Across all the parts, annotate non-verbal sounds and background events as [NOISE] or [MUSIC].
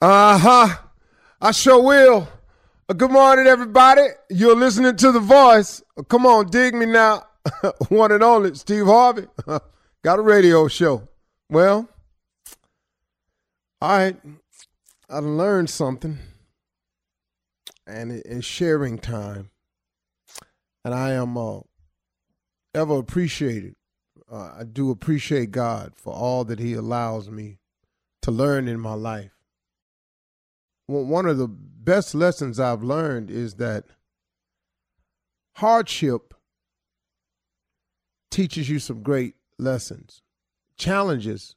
Uh huh. I sure will. Uh, good morning, everybody. You're listening to The Voice. Uh, come on, dig me now. [LAUGHS] One and only, Steve Harvey. [LAUGHS] Got a radio show. Well, all right. I learned something, and it- it's sharing time. And I am uh, ever appreciated. Uh, I do appreciate God for all that He allows me to learn in my life. One of the best lessons I've learned is that hardship teaches you some great lessons. Challenges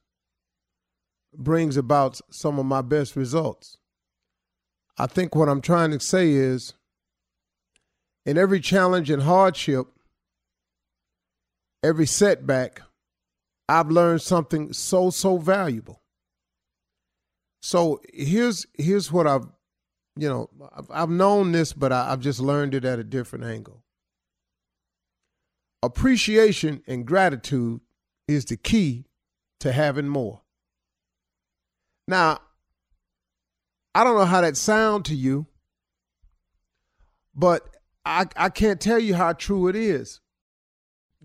brings about some of my best results. I think what I'm trying to say is in every challenge and hardship, every setback, I've learned something so so valuable. So here's here's what I've you know I've, I've known this, but I, I've just learned it at a different angle. Appreciation and gratitude is the key to having more. Now, I don't know how that sound to you, but I, I can't tell you how true it is.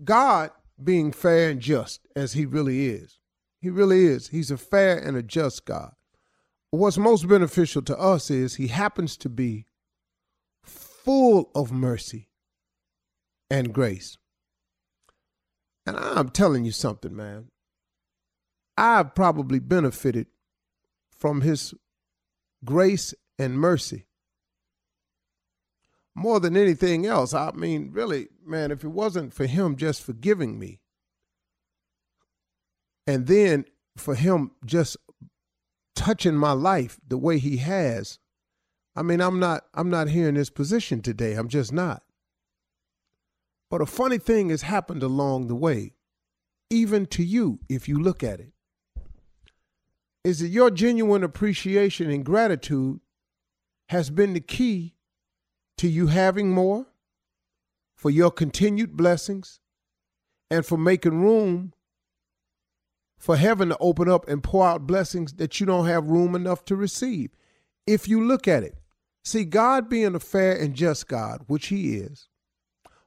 God being fair and just as he really is. He really is. He's a fair and a just God. What's most beneficial to us is he happens to be full of mercy and grace. And I'm telling you something, man. I've probably benefited from his grace and mercy more than anything else. I mean, really, man, if it wasn't for him just forgiving me, and then for him just touching my life the way he has, I mean, I'm not I'm not here in this position today. I'm just not. But a funny thing has happened along the way, even to you if you look at it. Is that your genuine appreciation and gratitude has been the key to you having more, for your continued blessings, and for making room for heaven to open up and pour out blessings that you don't have room enough to receive. If you look at it, see, God being a fair and just God, which He is,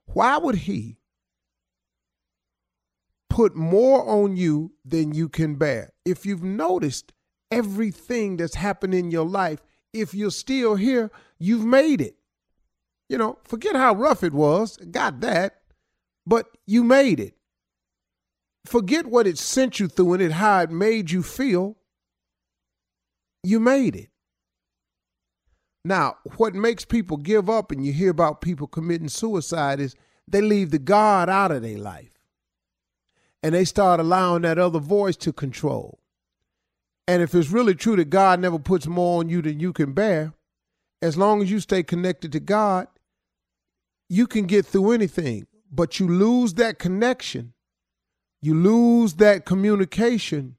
why would He put more on you than you can bear? If you've noticed everything that's happened in your life, if you're still here, you've made it. You know, forget how rough it was, got that, but you made it. Forget what it sent you through and it how it made you feel. You made it. Now, what makes people give up and you hear about people committing suicide is they leave the God out of their life. And they start allowing that other voice to control. And if it's really true that God never puts more on you than you can bear, as long as you stay connected to God, you can get through anything. But you lose that connection, you lose that communication,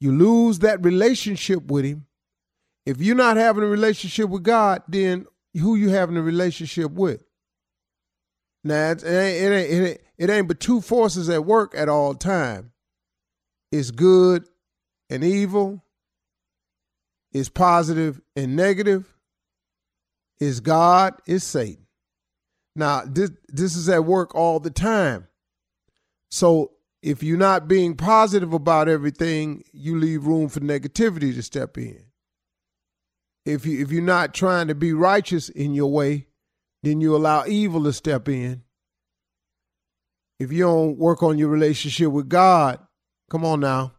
you lose that relationship with Him. If you're not having a relationship with God, then who you having a relationship with? Now it ain't, it ain't, it ain't, it ain't but two forces at work at all time. It's good and evil. It's positive and negative. It's God. It's Satan. Now this this is at work all the time. So if you're not being positive about everything, you leave room for negativity to step in. If you if you're not trying to be righteous in your way, then you allow evil to step in. If you don't work on your relationship with God, come on now.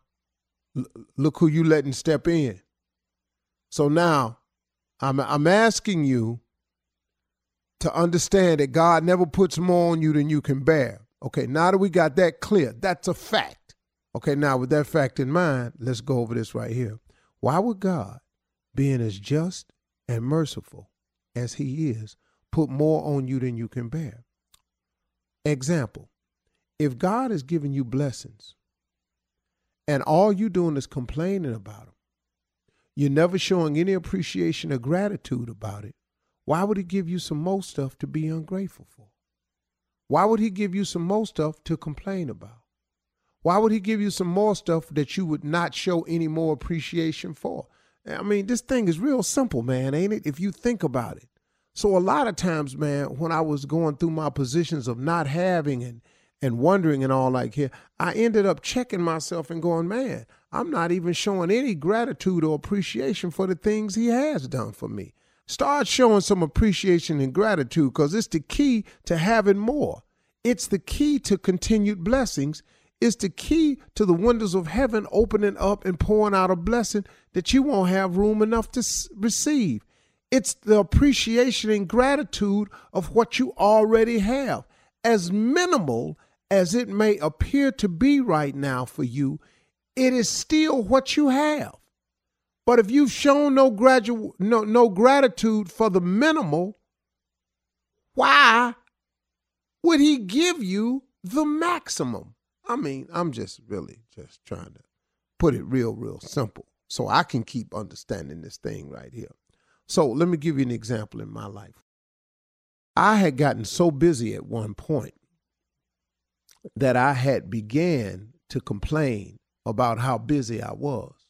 L- look who you letting step in. So now, I'm I'm asking you to understand that God never puts more on you than you can bear. Okay, now that we got that clear, that's a fact. Okay, now with that fact in mind, let's go over this right here. Why would God, being as just and merciful as He is, put more on you than you can bear? Example if God is giving you blessings and all you're doing is complaining about them, you're never showing any appreciation or gratitude about it, why would He give you some more stuff to be ungrateful for? Why would He give you some more stuff to complain about? Why would He give you some more stuff that you would not show any more appreciation for? I mean, this thing is real simple, man, ain't it? If you think about it. So a lot of times, man, when I was going through my positions of not having and and wondering and all like here, I ended up checking myself and going, man, I'm not even showing any gratitude or appreciation for the things he has done for me. Start showing some appreciation and gratitude because it's the key to having more. It's the key to continued blessings. It's the key to the windows of heaven opening up and pouring out a blessing that you won't have room enough to receive. It's the appreciation and gratitude of what you already have. As minimal as it may appear to be right now for you, it is still what you have. But if you've shown no, gradu- no, no gratitude for the minimal, why would he give you the maximum? I mean, I'm just really just trying to put it real, real simple so I can keep understanding this thing right here. So let me give you an example in my life. I had gotten so busy at one point that I had began to complain about how busy I was.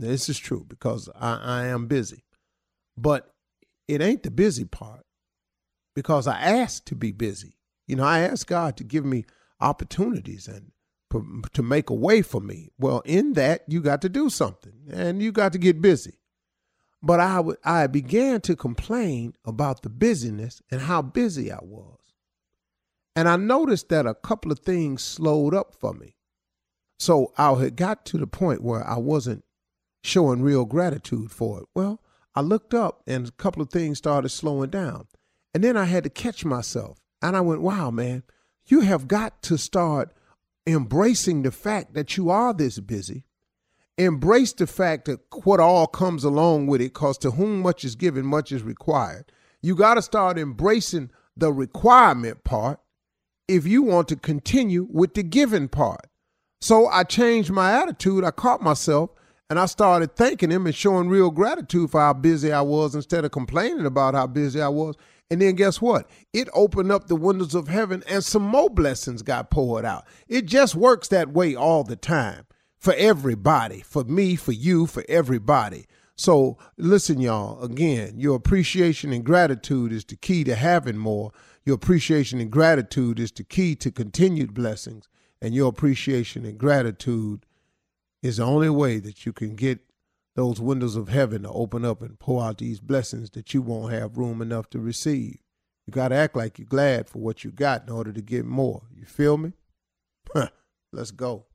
This is true because I, I am busy. But it ain't the busy part because I asked to be busy. You know, I asked God to give me opportunities and to make a way for me. Well, in that, you got to do something and you got to get busy. But I, w- I began to complain about the busyness and how busy I was. And I noticed that a couple of things slowed up for me. So I had got to the point where I wasn't showing real gratitude for it. Well, I looked up and a couple of things started slowing down. And then I had to catch myself. And I went, wow, man, you have got to start embracing the fact that you are this busy. Embrace the fact that what all comes along with it, because to whom much is given, much is required. You got to start embracing the requirement part if you want to continue with the giving part. So I changed my attitude. I caught myself and I started thanking him and showing real gratitude for how busy I was instead of complaining about how busy I was. And then guess what? It opened up the windows of heaven and some more blessings got poured out. It just works that way all the time for everybody, for me, for you, for everybody. So listen, y'all, again, your appreciation and gratitude is the key to having more. Your appreciation and gratitude is the key to continued blessings. And your appreciation and gratitude is the only way that you can get those windows of heaven to open up and pour out these blessings that you won't have room enough to receive. You got to act like you're glad for what you got in order to get more. You feel me? [LAUGHS] Let's go.